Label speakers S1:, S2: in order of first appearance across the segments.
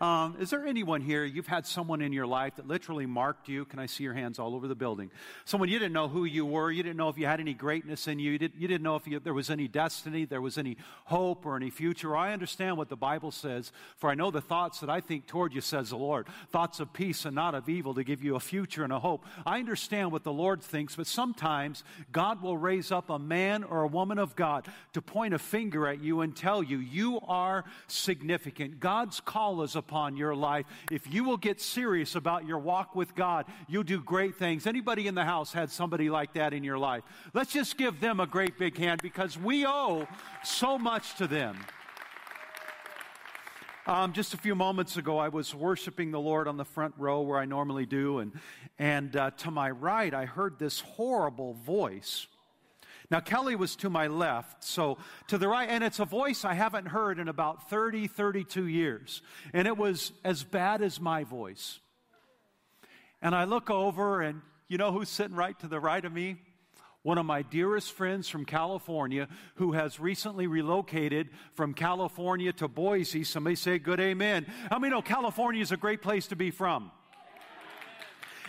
S1: Um, is there anyone here, you've had someone in your life that literally marked you? Can I see your hands all over the building? Someone you didn't know who you were. You didn't know if you had any greatness in you. You, did, you didn't know if you, there was any destiny, there was any hope or any future. I understand what the Bible says, for I know the thoughts that I think toward you, says the Lord. Thoughts of peace and not of evil to give you a future and a hope. I understand what the Lord thinks, but sometimes God will raise up a man or a woman of God to point a finger at you and tell you, you are significant. God's call is upon upon your life. If you will get serious about your walk with God, you'll do great things. Anybody in the house had somebody like that in your life? Let's just give them a great big hand because we owe so much to them. Um, just a few moments ago, I was worshiping the Lord on the front row where I normally do, and, and uh, to my right, I heard this horrible voice now, Kelly was to my left, so to the right, and it's a voice I haven't heard in about 30, 32 years. And it was as bad as my voice. And I look over, and you know who's sitting right to the right of me? One of my dearest friends from California who has recently relocated from California to Boise. Somebody say good amen. How many know California is a great place to be from?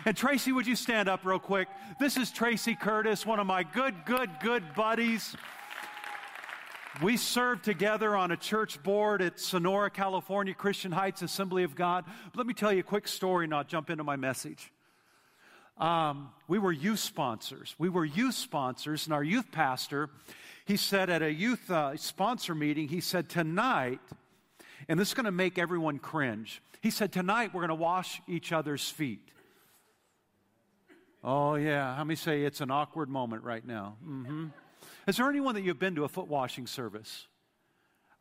S1: And Tracy, would you stand up real quick? This is Tracy Curtis, one of my good, good, good buddies. We served together on a church board at Sonora, California, Christian Heights Assembly of God. But let me tell you a quick story and I'll jump into my message. Um, we were youth sponsors. We were youth sponsors, and our youth pastor, he said at a youth uh, sponsor meeting, he said, Tonight, and this is going to make everyone cringe. He said, Tonight we're going to wash each other's feet. Oh, yeah. How many say it's an awkward moment right now? Mm-hmm. Is there anyone that you've been to a foot washing service?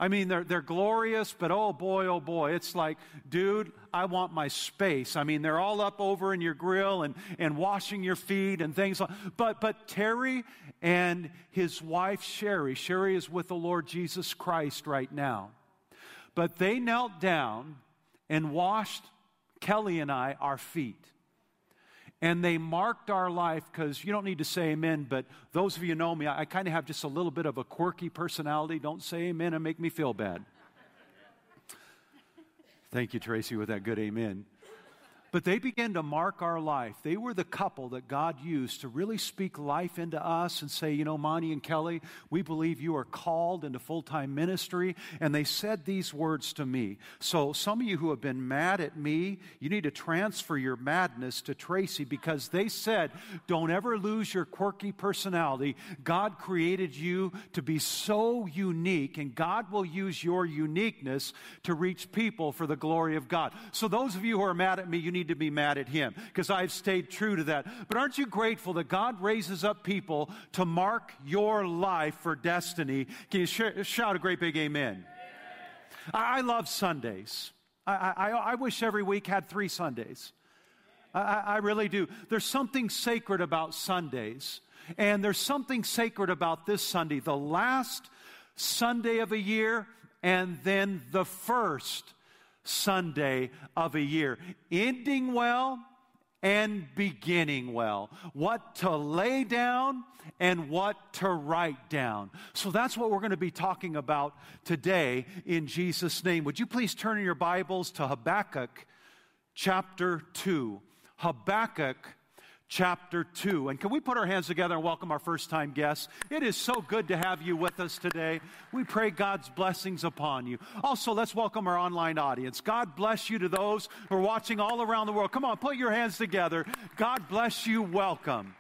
S1: I mean, they're, they're glorious, but oh boy, oh boy, it's like, dude, I want my space. I mean, they're all up over in your grill and, and washing your feet and things like but but Terry and his wife Sherry, Sherry is with the Lord Jesus Christ right now. But they knelt down and washed Kelly and I our feet and they marked our life because you don't need to say amen, but those of you who know me, I, I kind of have just a little bit of a quirky personality. Don't say amen and make me feel bad. Thank you, Tracy, with that good amen. But they began to mark our life. They were the couple that God used to really speak life into us and say, you know, Monty and Kelly, we believe you are called into full time ministry. And they said these words to me. So, some of you who have been mad at me, you need to transfer your madness to Tracy because they said, don't ever lose your quirky personality. God created you to be so unique, and God will use your uniqueness to reach people for the glory of God. So, those of you who are mad at me, you need need to be mad at him because I've stayed true to that. But aren't you grateful that God raises up people to mark your life for destiny? Can you sh- shout a great big amen? I, I love Sundays. I, I, I, wish every week had three Sundays. I, I really do. There's something sacred about Sundays. And there's something sacred about this Sunday, the last Sunday of a year, and then the first Sunday of a year. Ending well and beginning well. What to lay down and what to write down. So that's what we're going to be talking about today in Jesus' name. Would you please turn in your Bibles to Habakkuk chapter 2? Habakkuk chapter 2. And can we put our hands together and welcome our first time guests? It is so good to have you with us today. We pray God's blessings upon you. Also, let's welcome our online audience. God bless you to those who are watching all around the world. Come on, put your hands together. God bless you. Welcome.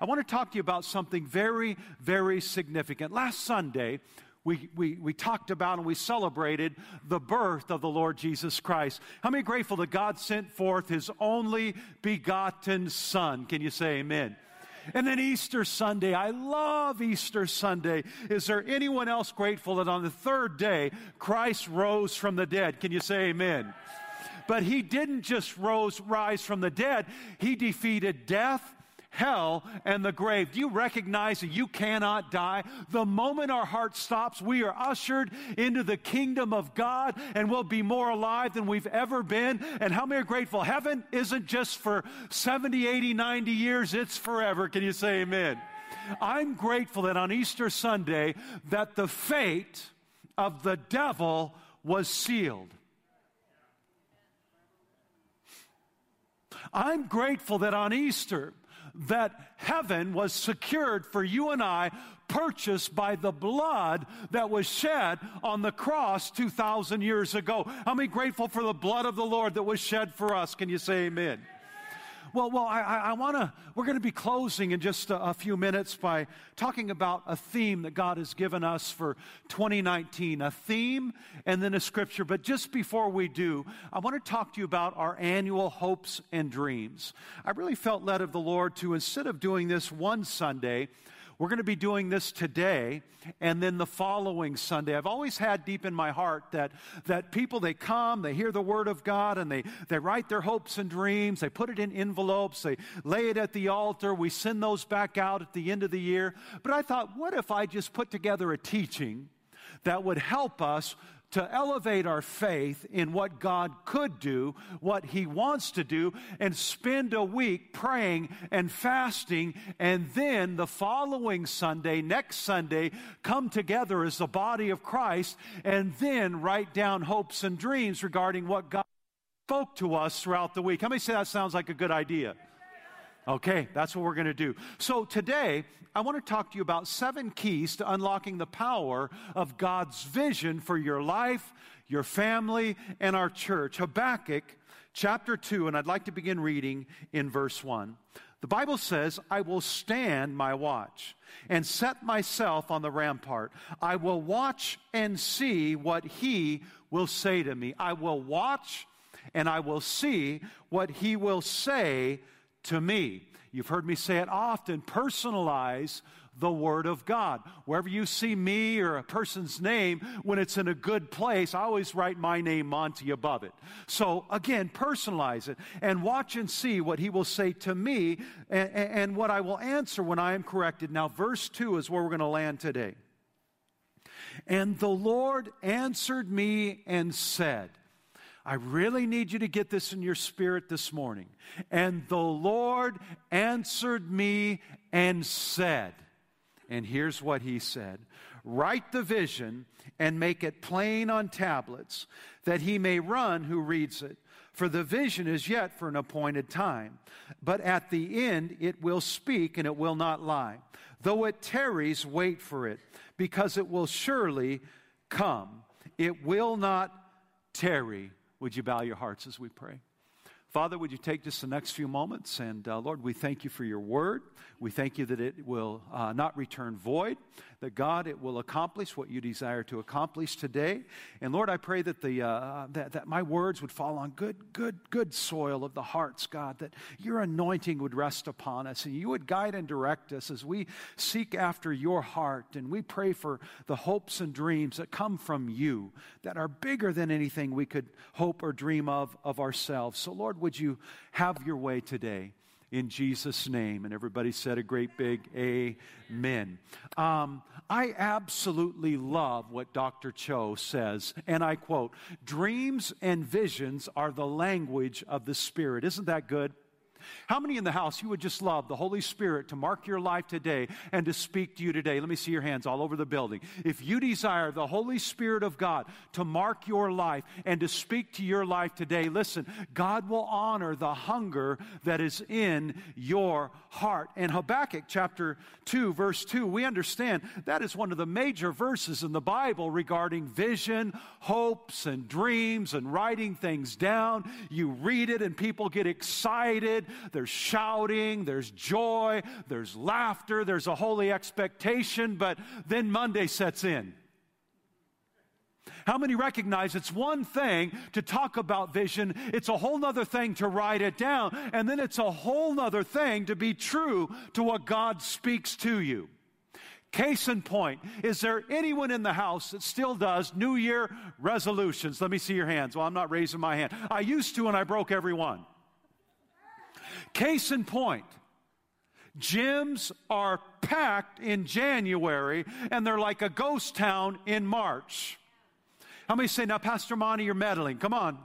S1: I want to talk to you about something very, very significant. Last Sunday, we, we, we talked about and we celebrated the birth of the Lord Jesus Christ. How many grateful that God sent forth his only begotten Son? Can you say amen? And then Easter Sunday. I love Easter Sunday. Is there anyone else grateful that on the third day Christ rose from the dead? Can you say amen? But he didn't just rose, rise from the dead, he defeated death hell, and the grave. Do you recognize that you cannot die? The moment our heart stops, we are ushered into the kingdom of God and we'll be more alive than we've ever been. And how many are grateful? Heaven isn't just for 70, 80, 90 years, it's forever. Can you say amen? I'm grateful that on Easter Sunday that the fate of the devil was sealed. I'm grateful that on Easter, that heaven was secured for you and I, purchased by the blood that was shed on the cross 2,000 years ago. How many grateful for the blood of the Lord that was shed for us? Can you say amen? Well, well, I, I want to, we're going to be closing in just a, a, few minutes by talking about a theme that God has given us for 2019, a theme and then a scripture. But just before we do, I want to talk to you about our annual hopes and dreams. I really felt led of the Lord to, instead of doing this one Sunday, we're going to be doing this today and then the following Sunday. I've always had deep in my heart that, that people, they come, they hear the Word of God, and they, they write their hopes and dreams, they put it in envelopes, they lay it at the altar, we send those back out at the end of the year. But I thought, what if I just put together a teaching that would help us to elevate our faith in what God could do, what He wants to do, and spend a week praying and fasting, and then the following Sunday, next Sunday, come together as the body of Christ, and then write down hopes and dreams regarding what God spoke to us throughout the week. How many say that sounds like a good idea? Okay, that's what we're going to do. So today, I want to talk to you about seven keys to unlocking the power of God's vision for your life, your family, and our church. Habakkuk chapter 2, and I'd like to begin reading in verse 1. The Bible says, I will stand my watch and set myself on the rampart. I will watch and see what he will say to me. I will watch and I will see what he will say to me. You've heard me say it often personalize the Word of God. Wherever you see me or a person's name, when it's in a good place, I always write my name Monty above it. So again, personalize it and watch and see what He will say to me and, and what I will answer when I am corrected. Now, verse 2 is where we're going to land today. And the Lord answered me and said, I really need you to get this in your spirit this morning. And the Lord answered me and said, and here's what he said Write the vision and make it plain on tablets, that he may run who reads it. For the vision is yet for an appointed time, but at the end it will speak and it will not lie. Though it tarries, wait for it, because it will surely come. It will not tarry. Would you bow your hearts as we pray? Father, would you take just the next few moments? And uh, Lord, we thank you for your word. We thank you that it will uh, not return void, that God, it will accomplish what you desire to accomplish today. And Lord, I pray that, the, uh, that, that my words would fall on good, good, good soil of the hearts, God, that your anointing would rest upon us and you would guide and direct us as we seek after your heart. And we pray for the hopes and dreams that come from you that are bigger than anything we could hope or dream of of ourselves. So, Lord, would you have your way today? In Jesus' name. And everybody said a great big amen. Um, I absolutely love what Dr. Cho says, and I quote Dreams and visions are the language of the Spirit. Isn't that good? How many in the house you would just love the Holy Spirit to mark your life today and to speak to you today? Let me see your hands all over the building. If you desire the Holy Spirit of God to mark your life and to speak to your life today, listen, God will honor the hunger that is in your heart. In Habakkuk chapter 2, verse 2, we understand that is one of the major verses in the Bible regarding vision, hopes, and dreams and writing things down. You read it and people get excited there's shouting, there's joy, there's laughter, there's a holy expectation, but then Monday sets in. How many recognize it's one thing to talk about vision, it's a whole other thing to write it down, and then it's a whole other thing to be true to what God speaks to you. Case in point, is there anyone in the house that still does New Year resolutions? Let me see your hands. Well, I'm not raising my hand. I used to, and I broke every one. Case in point, gyms are packed in January and they're like a ghost town in March. How many say, now, Pastor Monty, you're meddling? Come on.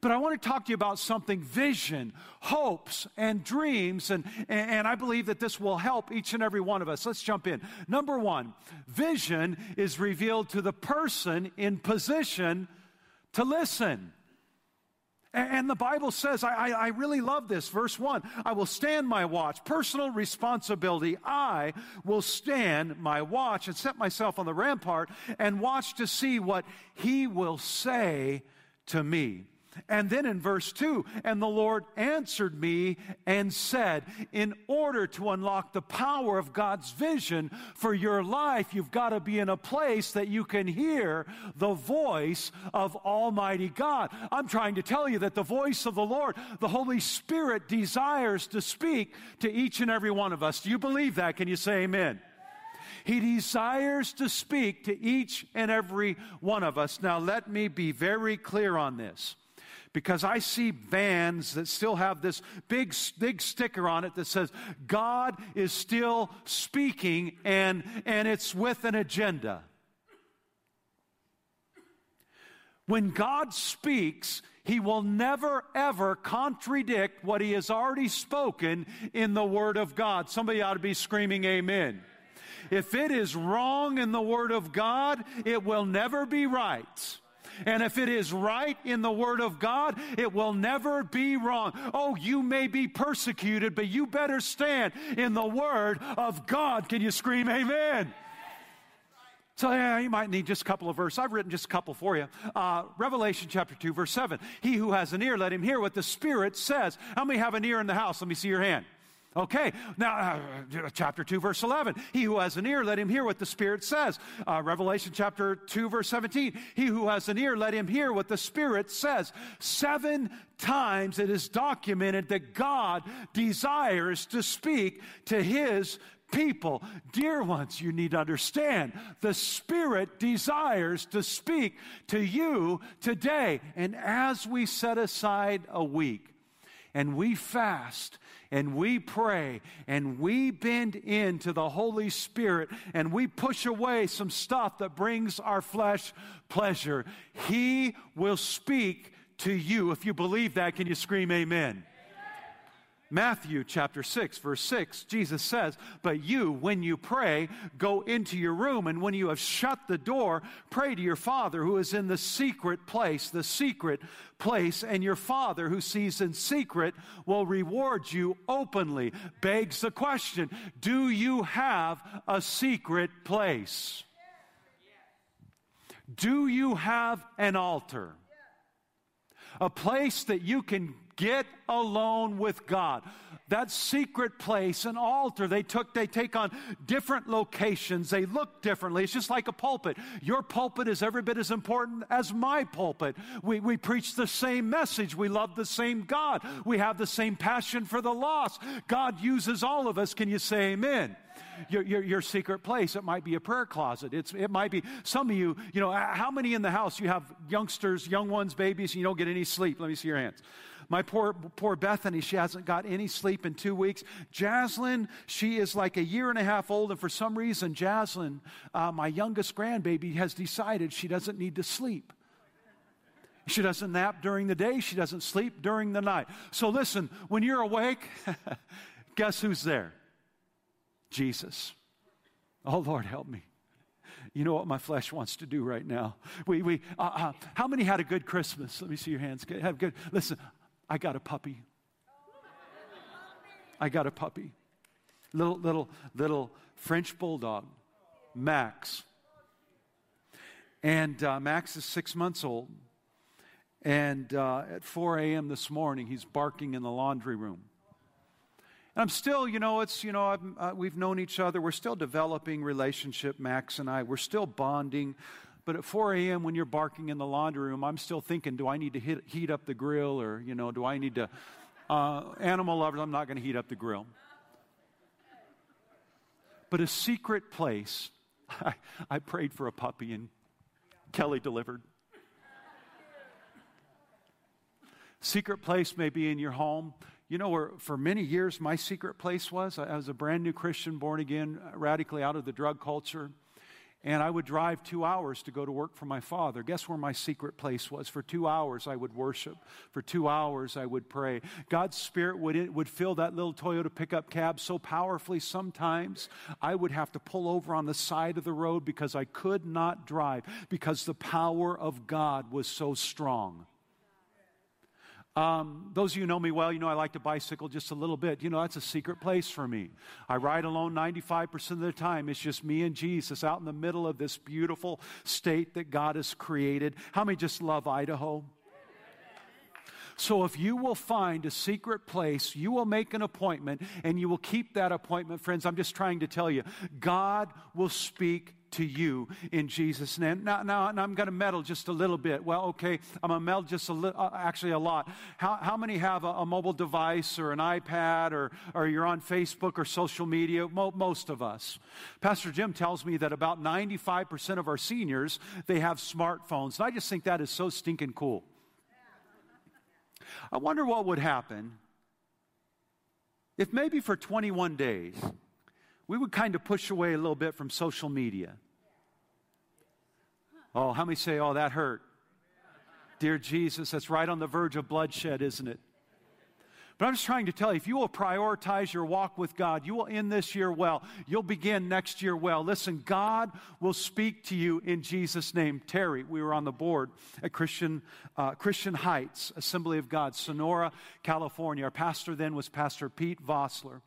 S1: But I want to talk to you about something vision, hopes, and dreams. And, and I believe that this will help each and every one of us. Let's jump in. Number one, vision is revealed to the person in position to listen. And the Bible says, I, I, really love this. Verse 1 I will stand my watch. Personal responsibility. I will stand my watch and set myself on the rampart and watch to see what he will say to me. And then in verse 2, and the Lord answered me and said, In order to unlock the power of God's vision for your life, you've got to be in a place that you can hear the voice of Almighty God. I'm trying to tell you that the voice of the Lord, the Holy Spirit, desires to speak to each and every one of us. Do you believe that? Can you say amen? He desires to speak to each and every one of us. Now, let me be very clear on this because I see vans that still have this big, big sticker on it that says, God is still speaking and, and it's with an agenda. When God speaks, he will never, ever contradict what he has already spoken in the Word of God. Somebody ought to be screaming, Amen. If it is wrong in the Word of God, it will never be right. And if it is right in the Word of God, it will never be wrong. Oh, you may be persecuted, but you better stand in the Word of God. Can you scream amen? So, yeah, you might need just a couple of verses. I've written just a couple for you. Uh, Revelation chapter 2, verse 7. He who has an ear, let him hear what the Spirit says. How many have an ear in the house? Let me see your hand. Okay, now uh, chapter 2, verse 11. He who has an ear, let him hear what the Spirit says. Uh, Revelation chapter 2, verse 17. He who has an ear, let him hear what the Spirit says. Seven times it is documented that God desires to speak to his people. Dear ones, you need to understand the Spirit desires to speak to you today. And as we set aside a week, and we fast and we pray and we bend into the Holy Spirit and we push away some stuff that brings our flesh pleasure, He will speak to you. If you believe that, can you scream amen? Matthew chapter 6, verse 6, Jesus says, But you, when you pray, go into your room, and when you have shut the door, pray to your Father who is in the secret place, the secret place, and your Father who sees in secret will reward you openly. Begs the question Do you have a secret place? Do you have an altar? A place that you can Get alone with God. That secret place, an altar, they took, they take on different locations. They look differently. It's just like a pulpit. Your pulpit is every bit as important as my pulpit. We, we preach the same message. We love the same God. We have the same passion for the lost. God uses all of us. Can you say amen? Your, your, your, secret place. It might be a prayer closet. It's, it might be some of you, you know, how many in the house you have youngsters, young ones, babies, and you don't get any sleep? Let me see your hands. My poor, poor Bethany, she hasn't got any sleep in two weeks. Jaslyn, she is like a year and a half old, and for some reason, Jaslyn, uh, my youngest grandbaby, has decided she doesn't need to sleep. She doesn't nap during the day, she doesn't sleep during the night. So listen, when you're awake, guess who's there? Jesus. Oh, Lord, help me. You know what my flesh wants to do right now? We, we, uh, uh, how many had a good Christmas? Let me see your hands. Have good. Listen, I got a puppy. I got a puppy. Little, little, little French bulldog, Max. And uh, Max is six months old. And uh, at 4 a.m. this morning, he's barking in the laundry room. And I'm still, you know, it's, you know, uh, we've known each other. We're still developing relationship, Max and I. We're still bonding. But at 4 a.m., when you're barking in the laundry room, I'm still thinking, do I need to hit, heat up the grill or, you know, do I need to. Uh, animal lovers, I'm not going to heat up the grill. But a secret place, I, I prayed for a puppy and Kelly delivered. Secret place may be in your home. You know where for many years my secret place was? I was a brand new Christian, born again, radically out of the drug culture. And I would drive two hours to go to work for my father. Guess where my secret place was? For two hours, I would worship. For two hours, I would pray. God's Spirit would, would fill that little Toyota pickup cab so powerfully sometimes I would have to pull over on the side of the road because I could not drive because the power of God was so strong. Um, those of you who know me well, you know I like to bicycle just a little bit. You know, that's a secret place for me. I ride alone 95% of the time. It's just me and Jesus out in the middle of this beautiful state that God has created. How many just love Idaho? So if you will find a secret place, you will make an appointment and you will keep that appointment, friends. I'm just trying to tell you, God will speak to you in Jesus' name. Now, now, now I'm going to meddle just a little bit. Well, okay, I'm going to meddle just a little, uh, actually a lot. How, how many have a, a, mobile device or an iPad or, or you're on Facebook or social media? Mo- most of us. Pastor Jim tells me that about 95% of our seniors, they have smartphones. And I just think that is so stinking cool. I wonder what would happen if maybe for 21 days we would kind of push away a little bit from social media. Oh, how many say, oh, that hurt? Dear Jesus, that's right on the verge of bloodshed, isn't it? But I'm just trying to tell you if you will prioritize your walk with God, you will end this year well. You'll begin next year well. Listen, God will speak to you in Jesus' name. Terry, we were on the board at Christian, uh, Christian Heights Assembly of God, Sonora, California. Our pastor then was Pastor Pete Vossler.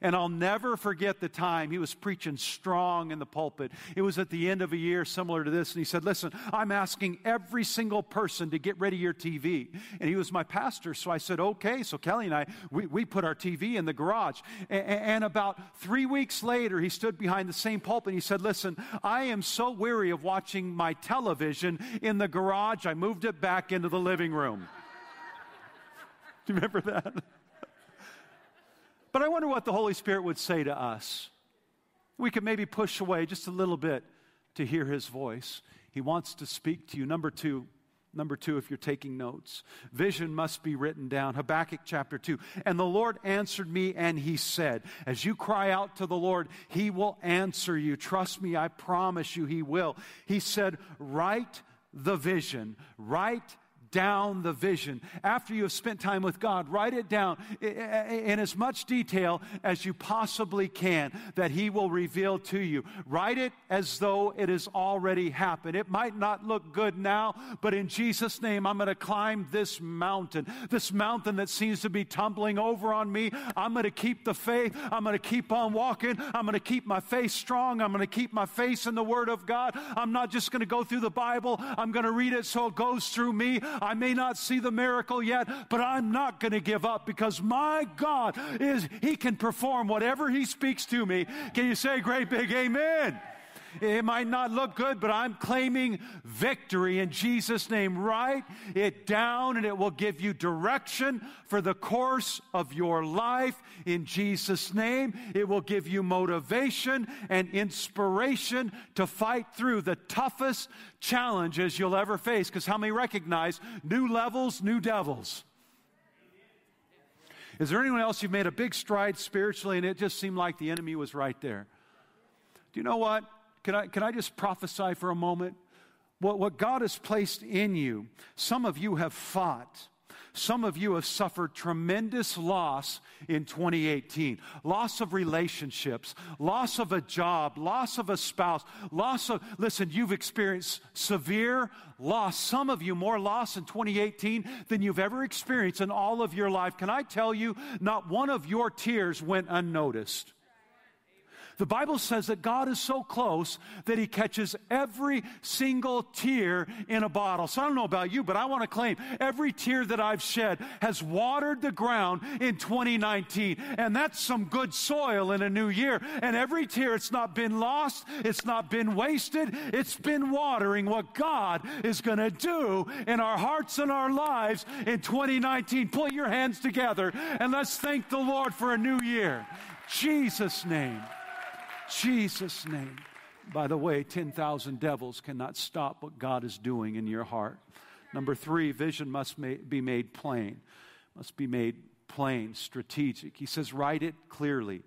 S1: And I'll never forget the time he was preaching strong in the pulpit. It was at the end of a year similar to this. And he said, Listen, I'm asking every single person to get rid of your TV. And he was my pastor. So I said, Okay. So Kelly and I, we, we put our TV in the garage. And, and about three weeks later, he stood behind the same pulpit and he said, Listen, I am so weary of watching my television in the garage. I moved it back into the living room. Do you remember that? But I wonder what the Holy Spirit would say to us. We could maybe push away just a little bit to hear his voice. He wants to speak to you. Number two, Number two, if you're taking notes, vision must be written down. Habakkuk chapter 2. And the Lord answered me, and he said, As you cry out to the Lord, he will answer you. Trust me, I promise you, he will. He said, Write the vision, write down the vision. After you have spent time with God, write it down in as much detail as you possibly can that He will reveal to you. Write it as though it has already happened. It might not look good now, but in Jesus' name, I'm going to climb this mountain, this mountain that seems to be tumbling over on me. I'm going to keep the faith. I'm going to keep on walking. I'm going to keep my faith strong. I'm going to keep my face in the Word of God. I'm not just going to go through the Bible, I'm going to read it so it goes through me. I may not see the miracle yet, but I'm not going to give up because my God is, He can perform whatever He speaks to me. Can you say great big amen? It might not look good, but I'm claiming victory in Jesus' name. Write it down, and it will give you direction for the course of your life in Jesus' name. It will give you motivation and inspiration to fight through the toughest challenges you'll ever face. Because how many recognize new levels, new devils? Is there anyone else you've made a big stride spiritually and it just seemed like the enemy was right there? Do you know what? Can I, can I just prophesy for a moment? What, what God has placed in you, some of you have fought. Some of you have suffered tremendous loss in 2018 loss of relationships, loss of a job, loss of a spouse, loss of, listen, you've experienced severe loss. Some of you more loss in 2018 than you've ever experienced in all of your life. Can I tell you, not one of your tears went unnoticed. The Bible says that God is so close that He catches every single tear in a bottle. So I don't know about you, but I want to claim every tear that I've shed has watered the ground in 2019. And that's some good soil in a new year. And every tear, it's not been lost, it's not been wasted, it's been watering what God is going to do in our hearts and our lives in 2019. Put your hands together and let's thank the Lord for a new year. Jesus' name. Jesus' name. By the way, 10,000 devils cannot stop what God is doing in your heart. Number three, vision must be made plain, must be made plain, strategic. He says, write it clearly.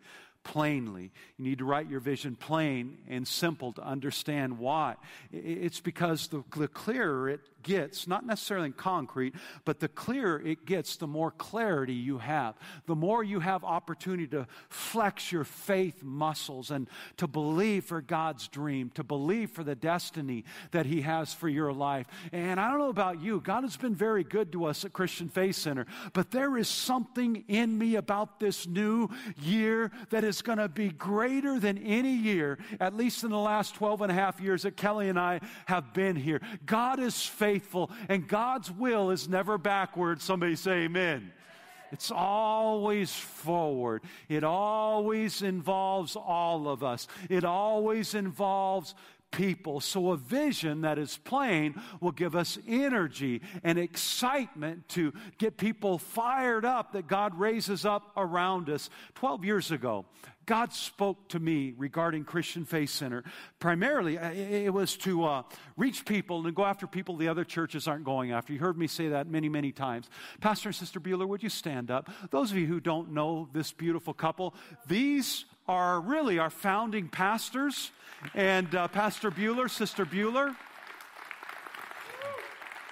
S1: Plainly. You need to write your vision plain and simple to understand why. It's because the, the clearer it gets, not necessarily in concrete, but the clearer it gets, the more clarity you have. The more you have opportunity to flex your faith muscles and to believe for God's dream, to believe for the destiny that He has for your life. And I don't know about you, God has been very good to us at Christian Faith Center, but there is something in me about this new year that is going to be greater than any year, at least in the last 12 and a half years that Kelly and I have been here. God is faithful, and God's will is never backward. Somebody say amen. It's always forward. It always involves all of us. It always involves people. So, a vision that is plain will give us energy and excitement to get people fired up that God raises up around us. 12 years ago, God spoke to me regarding Christian Faith Center. Primarily, uh, it was to uh, reach people and go after people the other churches aren't going after. You heard me say that many, many times. Pastor and Sister Bueller, would you stand up? Those of you who don't know this beautiful couple, these are really our founding pastors, and uh, Pastor Bueller, Sister Bueller.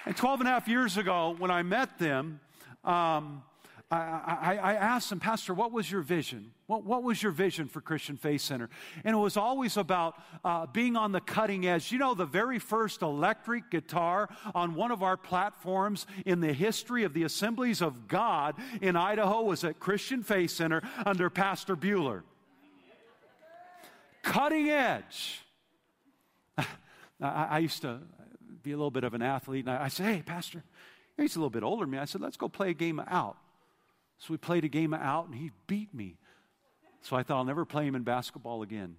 S1: And 12 and a half years ago, when I met them, um, I, I, I, asked them, Pastor, what was your vision? What, what, was your vision for Christian Faith Center? And it was always about uh, being on the cutting edge. You know, the very first electric guitar on one of our platforms in the history of the Assemblies of God in Idaho was at Christian Faith Center under Pastor Bueller. Cutting edge. I, used to be a little bit of an athlete, and I, I said, Hey, Pastor, he's a little bit older than me. I said, Let's go play a game out. So we played a game out, and he beat me. So I thought I'll never play him in basketball again.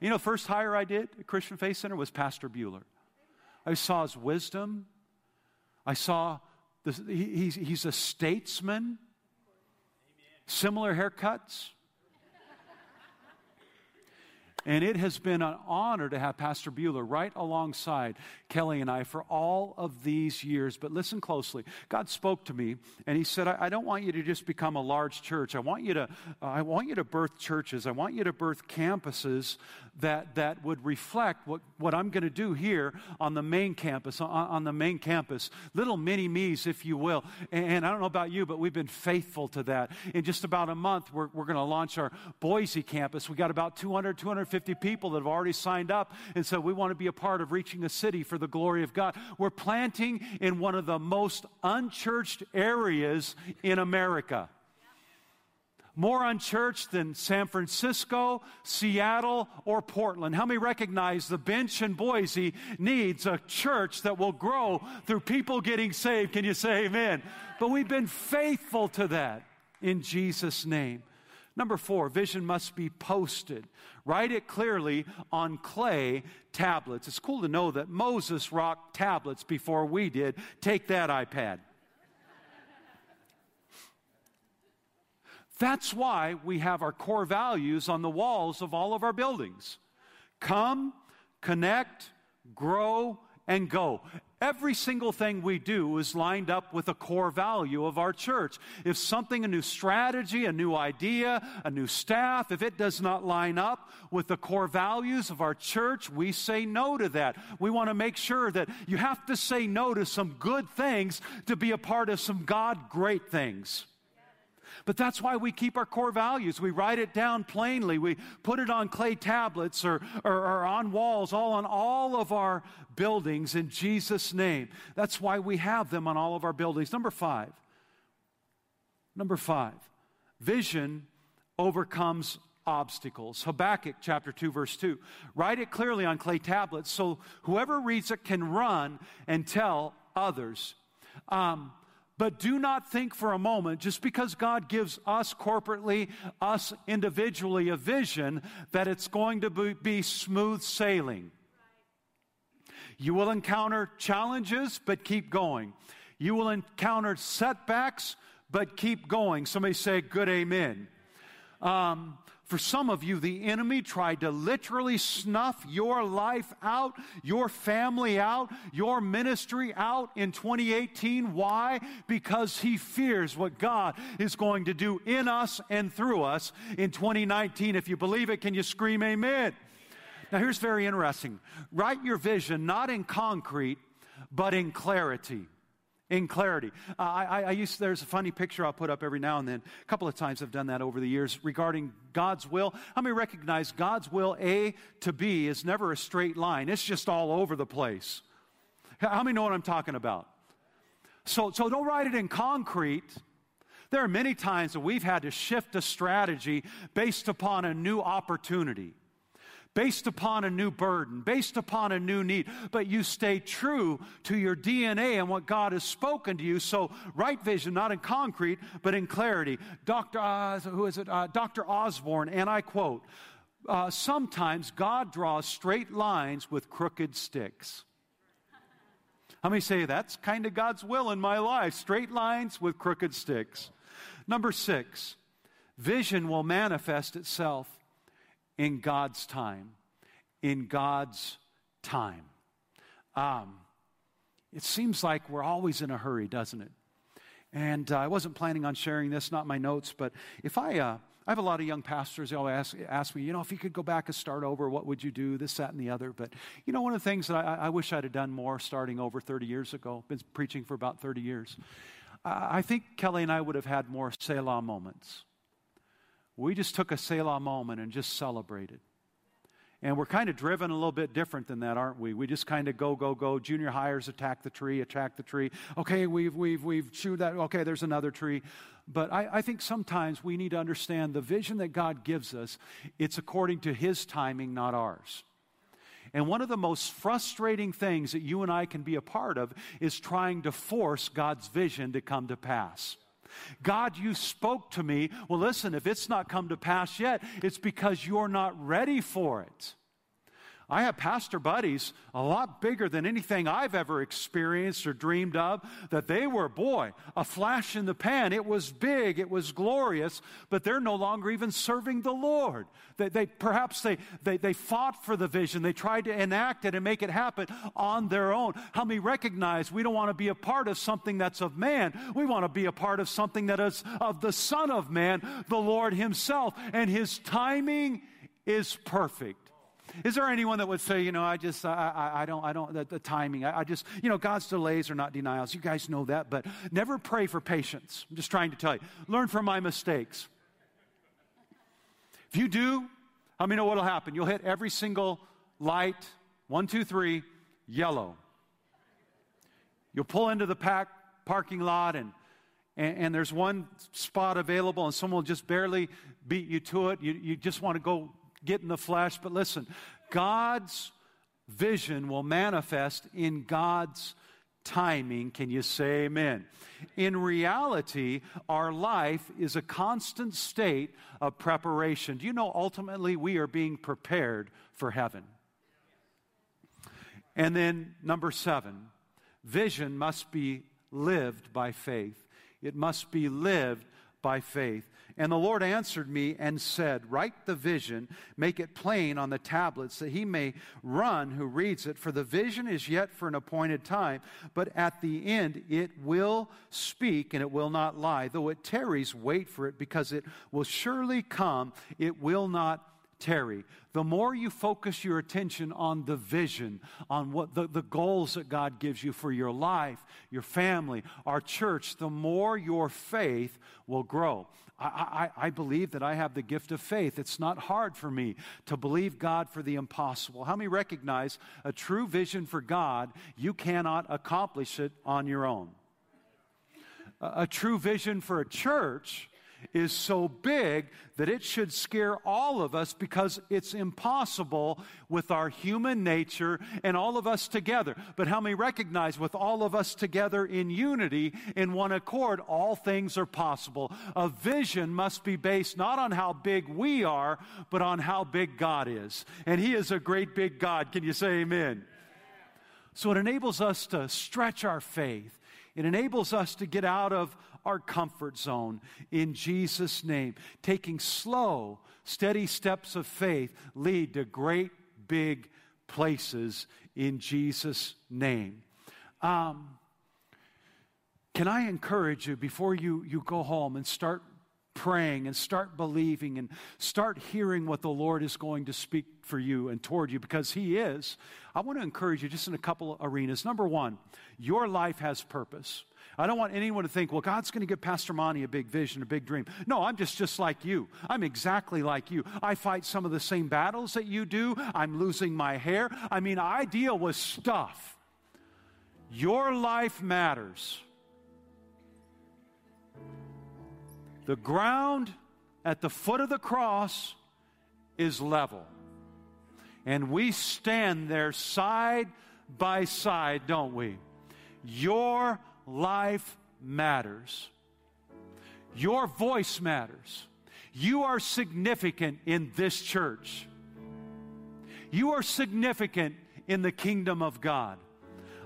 S1: You know, first hire I did at Christian Faith Center was Pastor Bueller. I saw his wisdom. I saw the, he, he's, he's a statesman. Similar haircuts. And it has been an honor to have Pastor Bueller right alongside Kelly and I for all of these years. But listen closely. God spoke to me and he said, I, I don't want you to just become a large church. I want you to, uh, I want you to birth churches. I want you to birth campuses that, that would reflect what, what I'm going to do here on the main campus, on, on, the main campus. Little mini me's, if you will. And, and, I don't know about you, but we've been faithful to that. In just about a month, we're, we're going to launch our Boise campus. We got about 200, 250 people that have already signed up and said, we want to be a part of reaching a city for the glory of God. We're planting in one of the most unchurched areas in America more unchurched than San Francisco, Seattle, or Portland. How many recognize the bench in Boise needs a church that will grow through people getting saved? Can you say amen? But we've been faithful to that in Jesus' name. Number four, vision must be posted. Write it clearly on clay tablets. It's cool to know that Moses rocked tablets before we did. Take that, iPad. That's why we have our core values on the walls of all of our buildings come, connect, grow, and go. Every single thing we do is lined up with a core value of our church. If something, a new strategy, a new idea, a new staff, if it does not line up with the core values of our church, we say no to that. We want to make sure that you have to say no to some good things to be a part of some God great things. But that's why we keep our core values. We write it down plainly. We put it on clay tablets or, or, or, on walls, all on all of our buildings in Jesus' name. That's why we have them on all of our buildings. Number five. Number five. Vision overcomes obstacles. Habakkuk chapter 2, verse 2. Write it clearly on clay tablets so whoever reads it can run and tell others. Um, but do not think for a moment, just because God gives us corporately, us individually, a vision, that it's going to be, smooth sailing. You will encounter challenges, but keep going. You will encounter setbacks, but keep going. Somebody say, Good amen. Um, For some of you, the enemy tried to literally snuff your life out, your family out, your ministry out in 2018. Why? Because he fears what God is going to do in us and through us in 2019. If you believe it, can you scream amen? Now, here's very interesting write your vision not in concrete, but in clarity in clarity. Uh, I, I used, there's a funny picture I'll put up every now and then. A couple of times I've done that over the years regarding God's will. How many recognize God's will, A to B, is never a straight line? It's just all over the place. How many know what I'm talking about? So, so don't write it in concrete. There are many times that we've had to shift a strategy based upon a new opportunity based upon a new burden, based upon a new need, but you stay true to your DNA and what God has spoken to you. So, right vision, not in concrete, but in clarity. Dr. Uh, who is it? Uh, Dr. Osborne, and I quote, uh, sometimes God draws straight lines with crooked sticks. How many say that's kind of God's will in my life? Straight lines with crooked sticks. Number six, vision will manifest itself in God's time. In God's time. Um, it seems like we're always in a hurry, doesn't it? And uh, I wasn't planning on sharing this, not my notes, but if I, uh, I have a lot of young pastors, they always ask, ask, me, you know, if you could go back and start over, what would you do? This, that, and the other. But, you know, one of the things that I, I wish I'd have done more starting over 30 years ago, been preaching for about 30 years, uh, I think Kelly and I would have had more Selah moments. We just took a Selah moment and just celebrated. And we're kind of driven a little bit different than that, aren't we? We just kind of go, go, go. Junior hires attack the tree, attack the tree. Okay, we've, we've, we've chewed that. Okay, there's another tree. But I, I think sometimes we need to understand the vision that God gives us, it's according to His timing, not ours. And one of the most frustrating things that you and I can be a part of is trying to force God's vision to come to pass. God, you spoke to me. Well, listen, if it's not come to pass yet, it's because you're not ready for it. I have pastor buddies a lot bigger than anything I've ever experienced or dreamed of, that they were, boy, a flash in the pan. It was big, it was glorious, but they're no longer even serving the Lord. They, they perhaps they, they, they fought for the vision, they tried to enact it and make it happen on their own. How many recognize we don't want to be a part of something that's of man, we want to be a part of something that is of the Son of Man, the Lord Himself, and His timing is perfect. Is there anyone that would say, you know, I just, I, I, I don't, I don't, the, the timing, I, I, just, you know, God's delays are not denials. You guys know that, but never pray for patience. I'm just trying to tell you. Learn from my mistakes. If you do, I mean, know what'll happen? You'll hit every single light, one, two, three, yellow. You'll pull into the pack, parking lot and and, and, there's one spot available and someone will just barely beat you to it. You, you just want to go get in the flesh. But listen, God's vision will manifest in God's timing. Can you say amen? In reality, our life is a constant state of preparation. Do you know ultimately we are being prepared for heaven? And then, number seven, vision must be lived by faith. It must be lived by faith. And the Lord answered me and said, Write the vision, make it plain on the tablets, that he may run who reads it. For the vision is yet for an appointed time, but at the end it will speak and it will not lie. Though it tarries, wait for it, because it will surely come, it will not tarry. The more you focus your attention on the vision, on what the, the goals that God gives you for your life, your family, our church, the more your faith will grow. I, I, I, believe that I have the gift of faith. It's not hard for me to believe God for the impossible. How many recognize a true vision for God, you cannot accomplish it on your own? A, a true vision for a church, is so big that it should scare all of us because it's impossible with our human nature and all of us together. But how many recognize with all of us together in unity, in one accord, all things are possible? A vision must be based not on how big we are, but on how big God is. And He is a great big God. Can you say amen? So it enables us to stretch our faith. It enables us to get out of our comfort zone in Jesus' name. Taking slow, steady steps of faith lead to great big places in Jesus' name. Um, can I encourage you before you, you go home and start praying and start believing and start hearing what the Lord is going to speak for you and toward you because He is. I want to encourage you just in a couple of arenas. Number one, your life has purpose. I don't want anyone to think, well, God's going to give Pastor Monty a big vision, a big dream. No, I'm just just like you. I'm exactly like you. I fight some of the same battles that you do. I'm losing my hair. I mean, I deal with stuff. Your life matters. The ground at the foot of the cross is level. And we stand there side by side, don't we? Your life matters. Your voice matters. You are significant in this church. You are significant in the kingdom of God.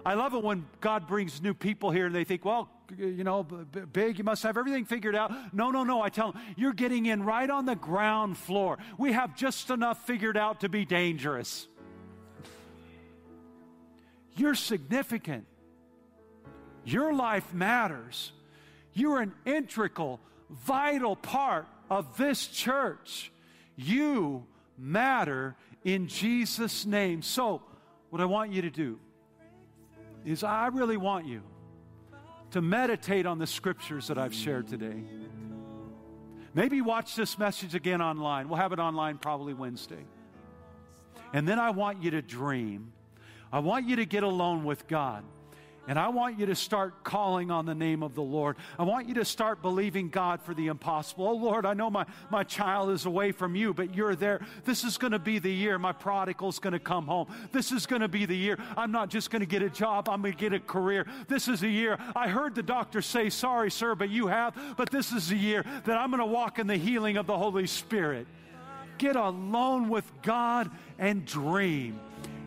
S1: I love it when God brings new people here and they think, well, you know, big, you must have everything figured out. No, no, no. I tell them, you're getting in right on the ground floor. We have just enough figured out to be dangerous. You're significant. Your life matters. You're an integral, vital part of this church. You matter in Jesus' name. So, what I want you to do is I really want you to meditate on the scriptures that I've shared today. Maybe watch this message again online. We'll have it online probably Wednesday. And then I want you to dream. I want you to get alone with God. And I want you to start calling on the name of the Lord. I want you to start believing God for the impossible. Oh, Lord, I know my, my child is away from you, but you're there. This is going to be the year my prodigal's going to come home. This is going to be the year I'm not just going to get a job, I'm going to get a career. This is a year. I heard the doctor say, Sorry, sir, but you have. But this is the year that I'm going to walk in the healing of the Holy Spirit. Get alone with God and dream.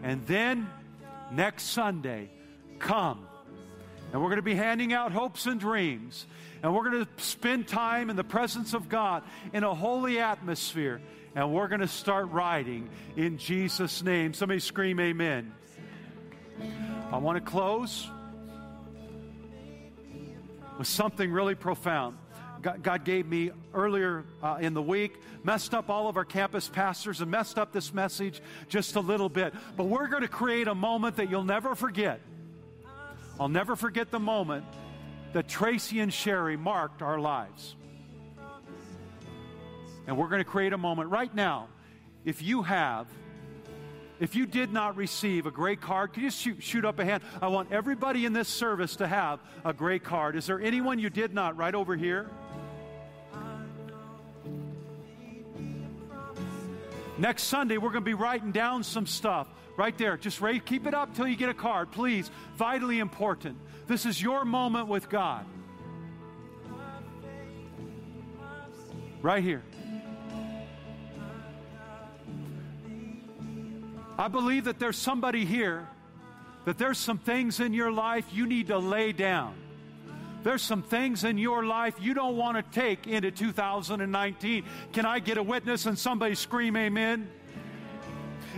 S1: And then next Sunday, come. And we're going to be handing out hopes and dreams. And we're going to spend time in the presence of God in a holy atmosphere. And we're going to start riding in Jesus' name. Somebody scream, Amen. I want to close with something really profound. God, gave me earlier uh, in the week, messed up all of our campus pastors and messed up this message just a little bit. But we're going to create a moment that you'll never forget. I'll never forget the moment that Tracy and Sherry marked our lives. And we're going to create a moment right now. If you have, if you did not receive a gray card, could you shoot, shoot up a hand? I want everybody in this service to have a gray card. Is there anyone you did not right over here? Next Sunday, we're going to be writing down some stuff right there. Just write, keep it up till you get a card, please. Vitally important. This is your moment with God. Right here. I believe that there's somebody here that there's some things in your life you need to lay down. There's some things in your life you don't want to take into 2019. Can I get a witness and somebody scream amen?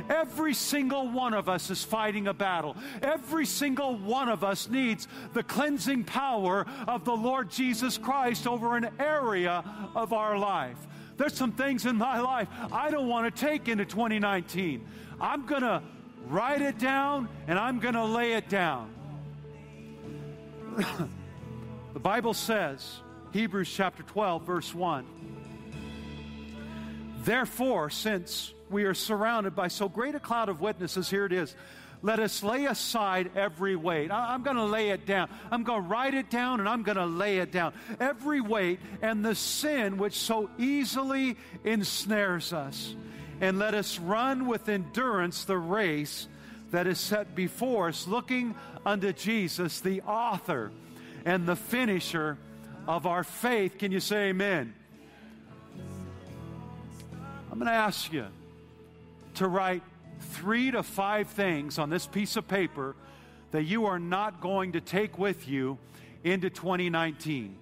S1: Every single one of us is fighting a battle. Every single one of us needs the cleansing power of the Lord Jesus Christ over an area of our life. There's some things in my life I don't want to take into 2019. I'm going to write it down and I'm going to lay it down. the Bible says, Hebrews chapter 12, verse 1. Therefore, since we are surrounded by so great a cloud of witnesses. Here it is. Let us lay aside every weight. I'm going to lay it down. I'm going to write it down and I'm going to lay it down. Every weight and the sin which so easily ensnares us. And let us run with endurance the race that is set before us, looking unto Jesus, the author and the finisher of our faith. Can you say amen? I'm going to ask you to write three to five things on this piece of paper that you are not going to take with you into 2019.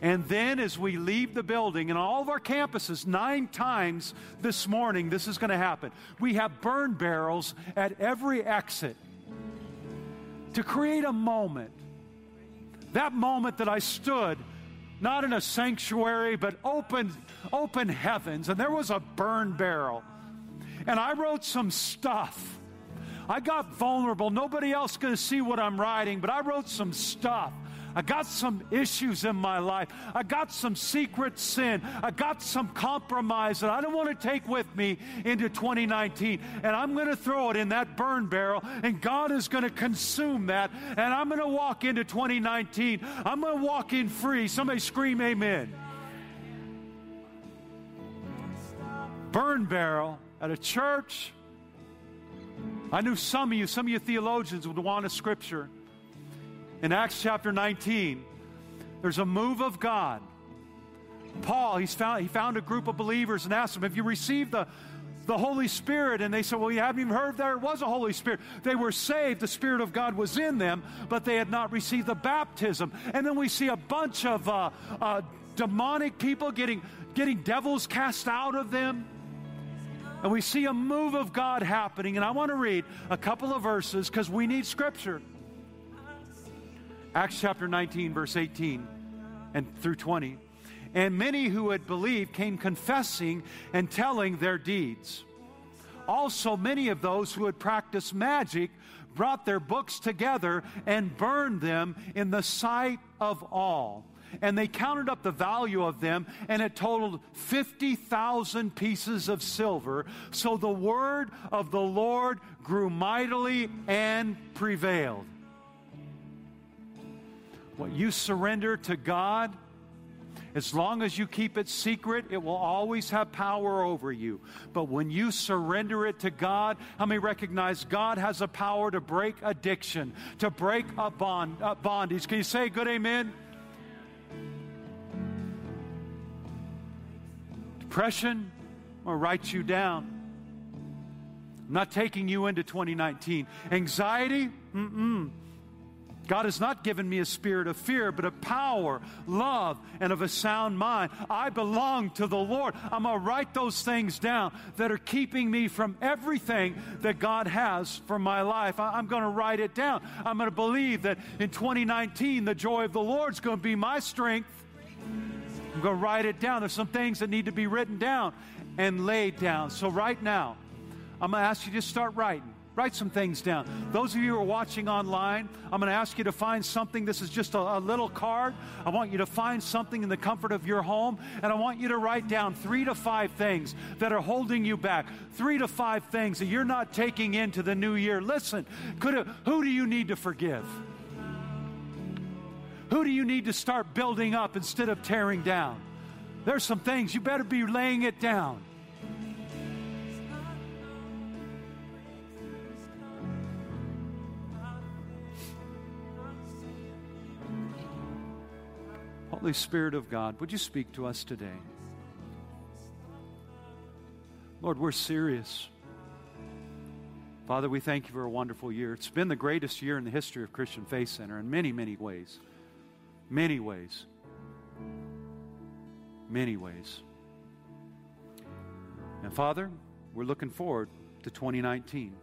S1: And then as we leave the building, and all of our campuses, nine times this morning, this is going to happen. We have burn barrels at every exit to create a moment. That moment that I stood, not in a sanctuary, but open, open heavens, and there was a burn barrel. And I wrote some stuff. I got vulnerable. Nobody else to see what I'm writing, but I wrote some stuff. I got some issues in my life. I got some secret sin. I got some compromise that I don't want to take with me into 2019. And I'm going to throw it in that burn barrel, and God is going to consume that. And I'm going to walk into 2019. I'm going to walk in free. Somebody scream, Amen. Burn barrel at a church. I knew some of you, some of you theologians would want a scripture in Acts chapter 19, there's a move of God. Paul, he's found, he found a group of believers and asked them, Have you received the, the Holy Spirit? And they said, Well, you haven't even heard there was a Holy Spirit. They were saved, the Spirit of God was in them, but they had not received the baptism. And then we see a bunch of uh, uh, demonic people getting, getting devils cast out of them. And we see a move of God happening. And I want to read a couple of verses because we need scripture. Acts chapter 19, verse 18 and through 20. And many who had believed came confessing and telling their deeds. Also, many of those who had practiced magic brought their books together and burned them in the sight of all. And they counted up the value of them, and it totaled 50,000 pieces of silver. So the word of the Lord grew mightily and prevailed. What you surrender to God, as long as you keep it secret, it will always have power over you. But when you surrender it to God, how many recognize God has a power to break addiction, to break a bond, a bondage? Can you say good amen? Depression will write you down. I'm not taking you into 2019. Anxiety, mm-mm. God has not given me a spirit of fear, but of power, love, and of a sound mind. I belong to the Lord. I'm going to write those things down that are keeping me from everything that God has for my life. I'm going to write it down. I'm going to believe that in 2019, the joy of the Lord is going to be my strength. I'm going to write it down. There's some things that need to be written down and laid down. So, right now, I'm going to ask you to start writing. Write some things down. Those of you who are watching online, I'm going to ask you to find something. This is just a, a, little card. I want you to find something in the comfort of your home, and I want you to write down three to five things that are holding you back. Three to five things that you're not taking into the new year. Listen, could it, who do you need to forgive? Who do you need to start building up instead of tearing down? There's some things you better be laying it down. Holy Spirit of God, would you speak to us today? Lord, we're serious. Father, we thank you for a wonderful year. It's been the greatest year in the history of Christian Faith Center in many, many ways. Many ways. Many ways. And Father, we're looking forward to 2019.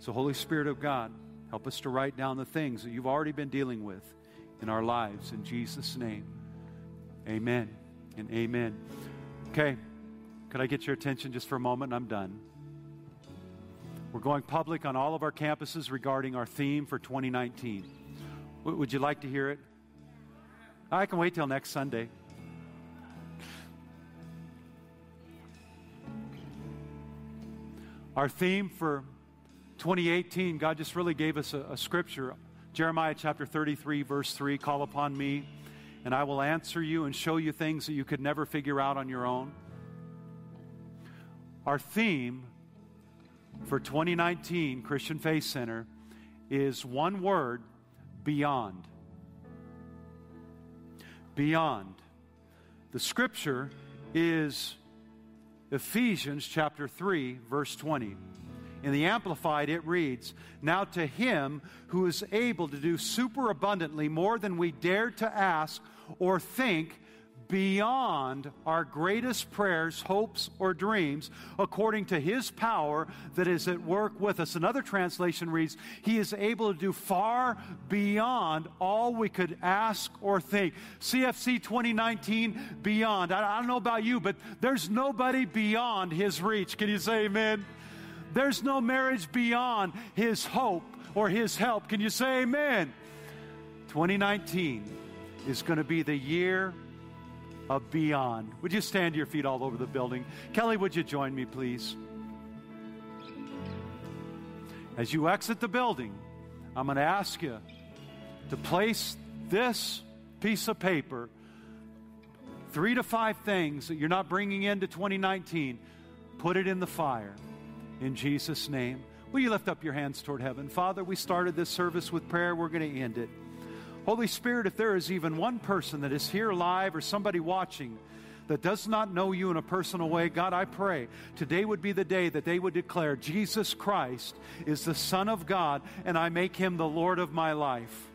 S1: So, Holy Spirit of God, help us to write down the things that you've already been dealing with in our lives. In Jesus' name. Amen and amen. Okay, could I get your attention just for a moment? I'm done. We're going public on all of our campuses regarding our theme for 2019. W- would you like to hear it? I can wait till next Sunday. Our theme for 2018, God just really gave us a, a scripture. Jeremiah chapter 33, verse 3 Call upon me and I will answer you and show you things that you could never figure out on your own. Our theme for 2019 Christian Faith Center is one word beyond. Beyond. The scripture is Ephesians chapter 3, verse 20. In the Amplified, it reads Now to him who is able to do super abundantly more than we dare to ask or think, beyond our greatest prayers, hopes, or dreams, according to His power that is at work with us. Another translation reads, He is able to do far beyond all we could ask or think. CFC 2019, beyond. I, don't know about you, but there's nobody beyond His reach. Can you say amen? There's no marriage beyond His hope or His help. Can you say amen? 2019 is going to be the year of beyond. Would you stand your feet all over the building? Kelly, would you join me, please? As you exit the building, I'm going to ask you to place this piece of paper, three to five things that you're not bringing into 2019, put it in the fire in Jesus' name. Will you lift up your hands toward heaven? Father, we started this service with prayer. We're going to end it. Holy Spirit, if there is even one person that is here live or somebody watching that does not know you in a personal way, God, I pray today would be the day that they would declare Jesus Christ is the Son of God and I make him the Lord of my life.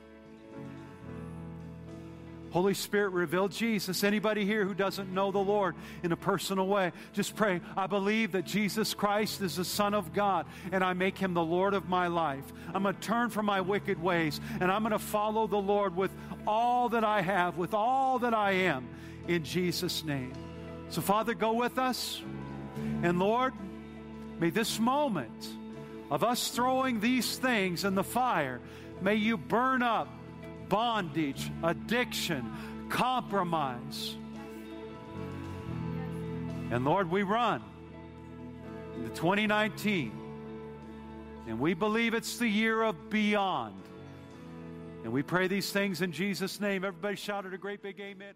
S1: Holy Spirit, reveal Jesus. Anybody here who doesn't know the Lord in a personal way, just pray, I believe that Jesus Christ is the Son of God, and I make him the Lord of my life. I'm going to turn from my wicked ways, and I'm going to follow the Lord with all that I have, with all that I am, in Jesus' name. So, Father, go with us. And Lord, may this moment of us throwing these things in the fire, may you burn up bondage, addiction, compromise. And Lord, we run into 2019, and we believe it's the year of beyond. And we pray these things in Jesus' name. Everybody shouted a great big amen.